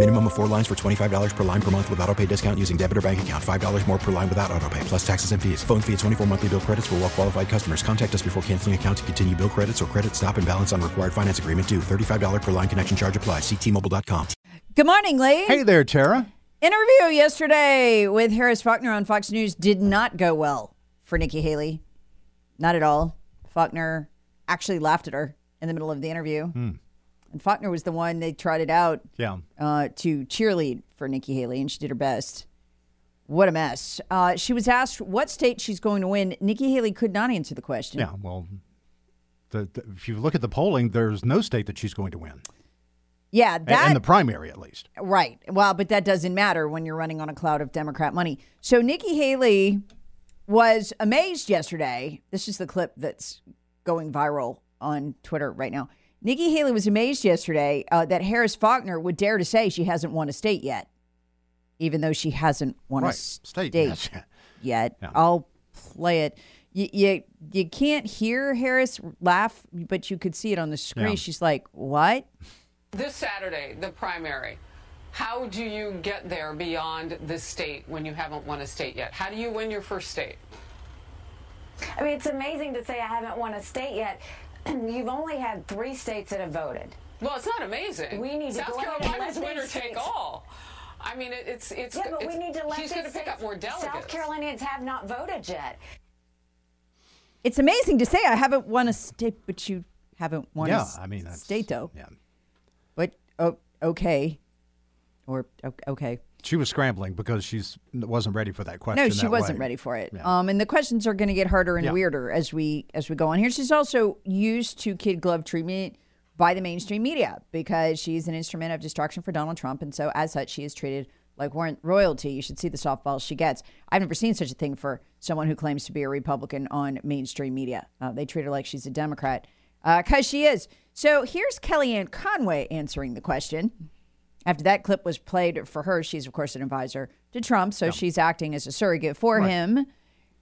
Minimum of four lines for $25 per line per month with auto pay discount using debit or bank account. $5 more per line without auto pay, plus taxes and fees. Phone fee at 24 monthly bill credits for well qualified customers. Contact us before canceling account to continue bill credits or credit stop and balance on required finance agreement due. $35 per line connection charge applies. Ctmobile.com. Good morning, Lee. Hey there, Tara. Interview yesterday with Harris Faulkner on Fox News did not go well for Nikki Haley. Not at all. Faulkner actually laughed at her in the middle of the interview. Hmm. And Faulkner was the one they trotted out Yeah. uh, to cheerlead for Nikki Haley, and she did her best. What a mess. Uh, she was asked what state she's going to win. Nikki Haley could not answer the question. Yeah. Well, the, the, if you look at the polling, there's no state that she's going to win. Yeah, that in the primary, at least. Right. Well, but that doesn't matter when you're running on a cloud of Democrat money. So Nikki Haley was amazed yesterday. This is the clip that's going viral on Twitter right now. Nikki Haley was amazed yesterday uh, that Harris Faulkner would dare to say she hasn't won a state yet, even though she hasn't won a state, State, yes. yet. Yeah. I'll play it. You, you you can't hear Harris laugh, but you could see it on the screen. Yeah. She's like, "What?" This Saturday, the primary. How do you get there beyond the state when you haven't won a state yet? How do you win your first state? I mean, it's amazing to say I haven't won a state yet. You've only had three states that have voted. Well, it's not amazing. We need to South go ahead and Carolina's let winner these take all. I mean, it, it's it's. Yeah, but it's, we need to let She's going to pick up more delegates. South Carolinians have not voted yet. It's amazing to say I haven't won a state, but you haven't won a yeah. s- I mean, that's, state though. Yeah. But oh, okay, or okay. She was scrambling because she's wasn't ready for that question. No, she wasn't way. ready for it. Yeah. Um, and the questions are going to get harder and Yeah. weirder as we as we go on here. She's also used to kid glove treatment by the mainstream media because she's an instrument of destruction for Donald Trump, and so as such, she is treated like warrant royalty. You should see the softballs she gets. I've never seen such a thing for someone who claims to be a Republican on mainstream media. Uh, they treat her like she's a Democrat because she is. So here's Kellyanne Conway answering the question. After that clip was played for her, she's of course an advisor to Trump, so she's acting as a surrogate for him.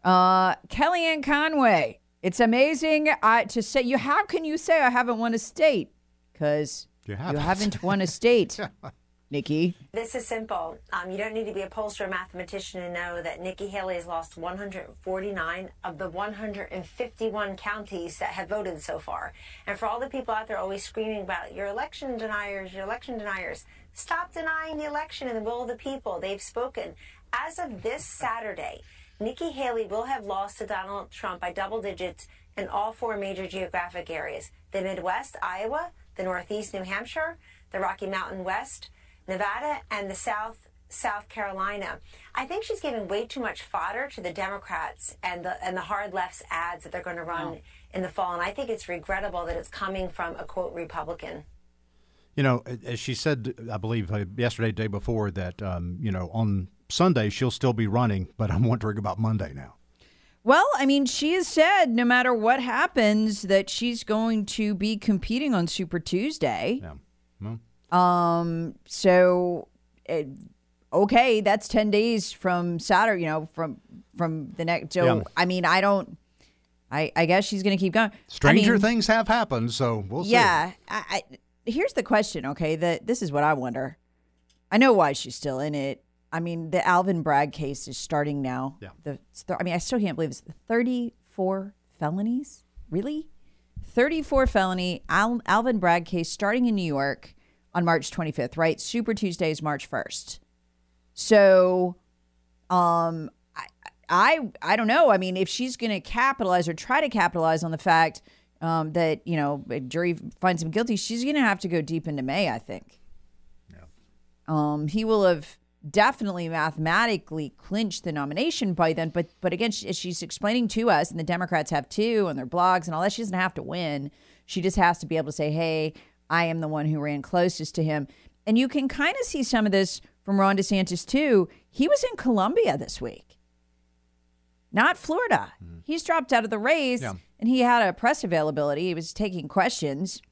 Uh, Kellyanne Conway, it's amazing uh, to say you. How can you say I haven't won a state? Because You you haven't. haven't won a state, Nikki. This is simple. Um, you don't need to be a pollster or mathematician to know that Nikki Haley has lost 149 of the 151 counties that have voted so far. And for all the people out there always screaming about your election deniers, your election deniers, stop denying the election and the will of the people. They've spoken. As of this Saturday, Nikki Haley will have lost to Donald Trump by double digits in all four major geographic areas the Midwest, Iowa, the Northeast, New Hampshire, the Rocky Mountain West, Nevada, and the South, South Carolina. I think she's giving way too much fodder to the Democrats and the and the hard left's ads that they're going to run in the fall. And I think it's regrettable that it's coming from a quote Republican. You know, as she said, I believe uh, yesterday, day before, that um, you know on Sunday she'll still be running, but I'm wondering about Monday now. Well, I mean, she has said no matter what happens that she's going to be competing on Super Tuesday. Yeah. Well, Um. So, uh, okay, that's ten days from Saturday. You know, from from the next. So, Yeah. I mean, I don't. I I guess she's going to keep going. I stranger mean, things have happened, so we'll see. Yeah. Here's the question. Okay, that this is what I wonder. I know why she's still in it. I mean, the Alvin Bragg case is starting now. Yeah. The I mean, I still can't believe it's 34 felonies. Really? 34 felony Al, Alvin Bragg case starting in New York on March 25th, right? Super Tuesday is March 1st. So, um, I, I, I don't know. I mean, if she's going to capitalize or try to capitalize on the fact um, that you know a jury finds him guilty, she's going to have to go deep into May. I think. Yeah. Um, he will have definitely mathematically clinched the nomination by then. But but again, she, she's explaining to us, and the Democrats have too, on their blogs and all that. She doesn't have to win. She just has to be able to say, "Hey, I am the one who ran closest to him." And you can kind of see some of this from Ron DeSantis too. He was in Columbia this week, not Florida. He's dropped out of the race, Yeah. And he had a press availability. He was taking questions.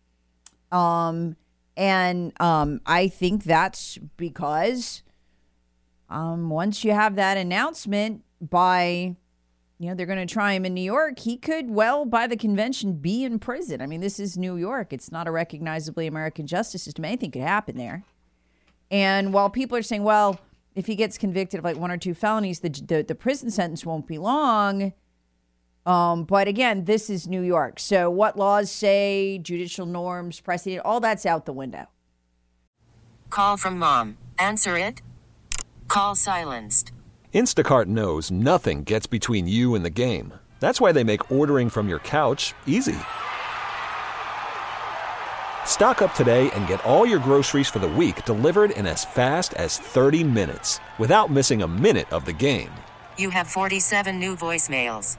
Um, and um, I think that's because um, once you have that announcement by, you know, they're going to try him in New York, he could well, by the convention, be in prison. I mean, this is New York. It's not a recognizably American justice system. Anything could happen there. And while people are saying, well, if he gets convicted of like one or two felonies, the the, the prison sentence won't be long. Um, but again, this is New York. So what laws say, judicial norms, precedent, all that's out the window. Call from mom. Answer it. Call silenced. Instacart knows nothing gets between you and the game. That's why they make ordering from your couch easy. Stock up today and get all your groceries for the week delivered in as fast as 30 minutes without missing a minute of the game. You have 47 new voicemails.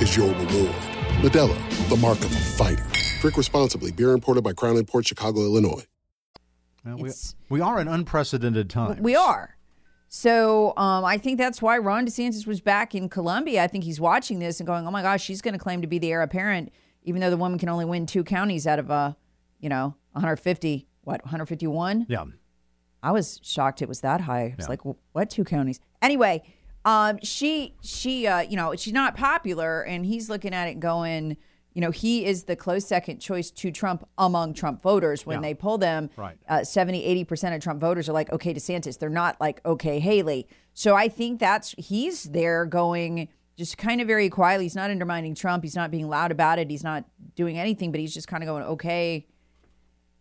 is your reward. Modelo, the mark of a fighter. Drink responsibly. Beer imported by Crown Imports Chicago, Illinois. Well, we, we are in unprecedented times. We are. So um, I think that's why Ron DeSantis was back in Columbia. I think he's watching this and going, "Oh my gosh, she's going to claim to be the heir apparent, even though the woman can only win two counties out of uh, you know, 150. What 151? Yeah. I was shocked it was that high. I was Yeah. like, what two counties? Anyway, um, she she uh, you know, she's not popular, and he's looking at it going, you know, he is the close second choice to Trump among Trump voters when Yeah. they pull them. Right. Uh, 70, 80% of Trump voters are like, okay, DeSantis. They're not like, okay, Haley. So I think that's, he's there going just kind of very quietly. He's not undermining Trump. He's not being loud about it. He's not doing anything, but he's just kind of going, okay,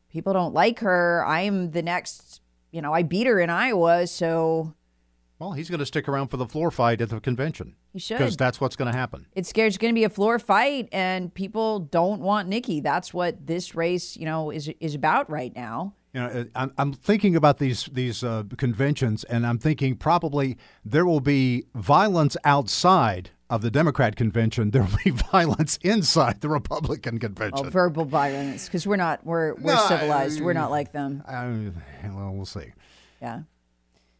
people don't like her. I'm the next, you know, I beat her in Iowa. So Well, he's going to stick around for the floor fight at the convention. He should. Because that's what's going to happen. it's scared it's going to be a floor fight and people don't want Nikki. That's what this race, you know, is is about right now. You know, uh, I'm, I'm thinking about these these uh, conventions, and I'm thinking probably there will be violence outside of the Democrat convention. There will be violence inside the Republican convention. Oh, verbal violence because we're not we're we're No, civilized. We're not like them. I, well, we'll see. Yeah.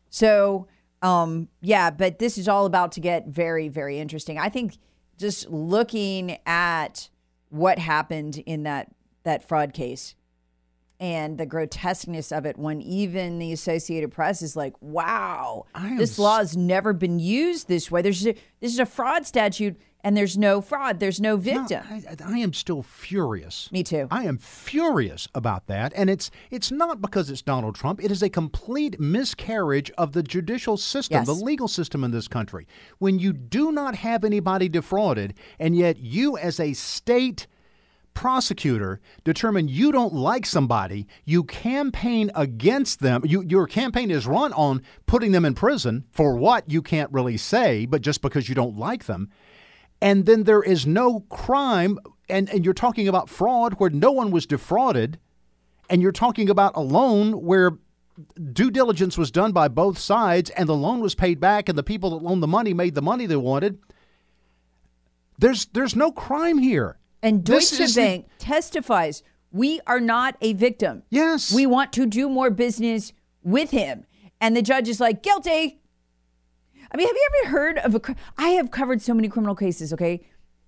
So, um, yeah, but this is all about to get very, very interesting. I think just looking at what happened in that that fraud case and the grotesqueness of it when even the Associated Press is like, wow, this law has never been used this way. There's a, this is a fraud statute and there's no fraud. There's no victim. I, I am still furious. Me too. I am furious about that, and it's it's not because it's Donald Trump. It is a complete miscarriage of the judicial system, the legal system in this country. When you do not have anybody defrauded, and yet you, as a state prosecutor determine you don't like somebody, you campaign against them. You, your campaign is run on putting them in prison for what you can't really say, but just because you don't like them. And then there is no crime, and, and you're talking about fraud where no one was defrauded, and you're talking about a loan where due diligence was done by both sides and the loan was paid back and the people that loaned the money made the money they wanted. There's there's no crime here. And Deutsche is the- Bank testifies We are not a victim. Yes. We want to do more business with him. And the judge is like, guilty. I mean, have you ever heard of a? I have covered so many criminal cases. Okay,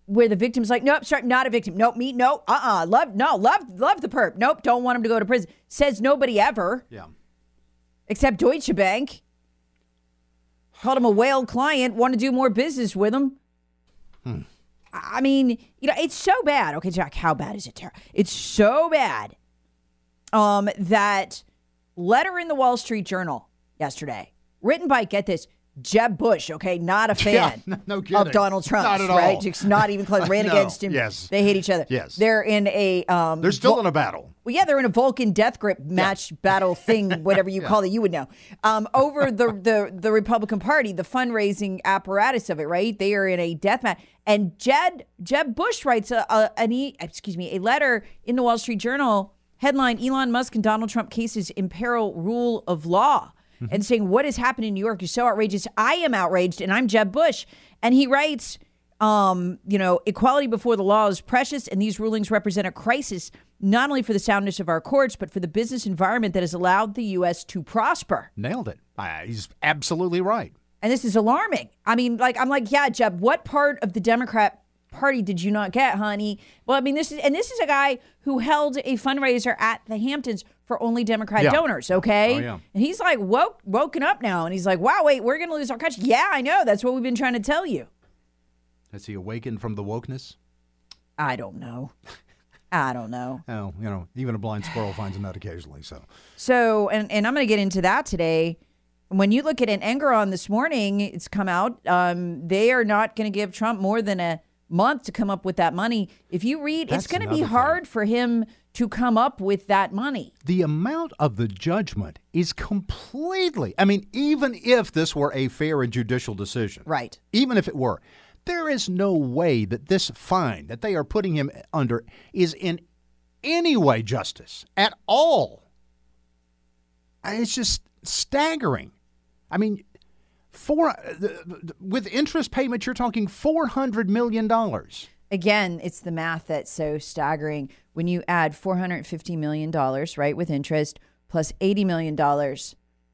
where the victim's like, nope, sorry, not a victim. Nope, me, no, uh, uh love, no, love, love the perp. Nope, don't want him to go to prison. Says nobody ever. Yeah. Except Deutsche Bank. Called him a whale client. Want to do more business with him. Hmm. I mean, you know, it's so bad. Okay, Jack, how bad is it, Tara? It's so bad um, that letter in the Wall Street Journal yesterday, written by, get this, Jeb Bush, okay, not a Yeah, fan no- no of. Donald Trump, Not at right? Just not even close. Ran No, against him. yes. They hate each other. Yes. They're in a. Um, They're still in a battle. well, yeah, they're in a Vulcan death grip match battle thing, whatever you call it, you would know. Um, over the, the the Republican Party, the fundraising apparatus of it, right? They are in a death match. And Jed Jeb Bush writes a, a an e, excuse me a letter in the Wall Street Journal headline: Elon Musk and Donald Trump cases imperil rule of law, and saying what has happened in New York is so outrageous. I am outraged, and I'm Jeb Bush. And he writes um, you know, equality before the law is precious, and these rulings represent a crisis not only for the soundness of our courts, but for the business environment that has allowed the U.S. to prosper. Nailed it. Uh, he's absolutely right. And this is alarming. I mean, like, I'm like, yeah, Jeb, what part of the Democrat Party did you not get, honey? Well, I mean, this is, and this is a guy who held a fundraiser at the Hamptons for only Democrat Yeah. donors, okay? Oh, yeah. And he's like, woke, woken up now. And he's like, wow, wait, we're going to lose our country. Yeah, I know. That's what we've been trying to tell you. Has he awakened from the wokeness? I don't know. I don't know. Oh, you know, even a blind squirrel finds a nut occasionally. So So, and, and I'm going to get into that today. When you look at an Engoron this morning, it's come out. Um, they are not going to give Trump more than a month to come up with that money. If you read, That's it's going to be another thing. hard for him to come up with that money. the amount of the judgment is completely. I mean, even if this were a fair and judicial decision, Right. Even if it were, there is no way that this fine that they are putting him under is in any way justice at all. It's just staggering. I mean, for with interest payments, you're talking four hundred million dollars. Again, it's the math that's so staggering. When you add $450 million, right, with interest, plus $80 million,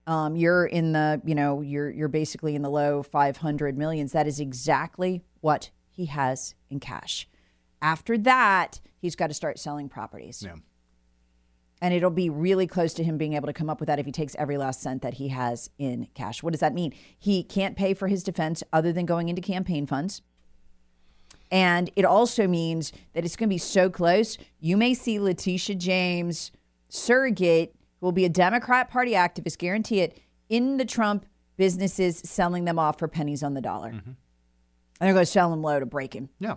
um, you're in the, you know, you're you're basically in the low 500 millions. That is exactly what he has in cash. After that, he's got to start selling properties. Yeah. And it'll be really close to him being able to come up with that if he takes every last cent that he has in cash. What does that mean? He can't pay for his defense other than going into campaign funds. And it also means that it's going to be so close. You may see Letitia James, surrogate, who will be a Democrat Party activist, guarantee it, in the Trump businesses, selling them off for pennies on the dollar. Mm-hmm. And they're going to sell them low to break him. Yeah.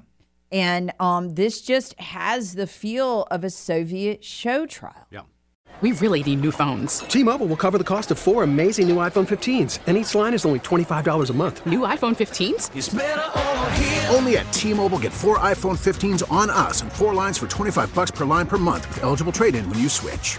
And um, this just has the feel of a Soviet show trial. Yeah. We really need new phones. T-Mobile will cover the cost of four amazing new iPhone 15s, and each line is only $25 a month. New iPhone 15s? Only at T-Mobile get four iPhone 15s on us and four lines for 25 bucks per line per month with eligible trade-in when you switch.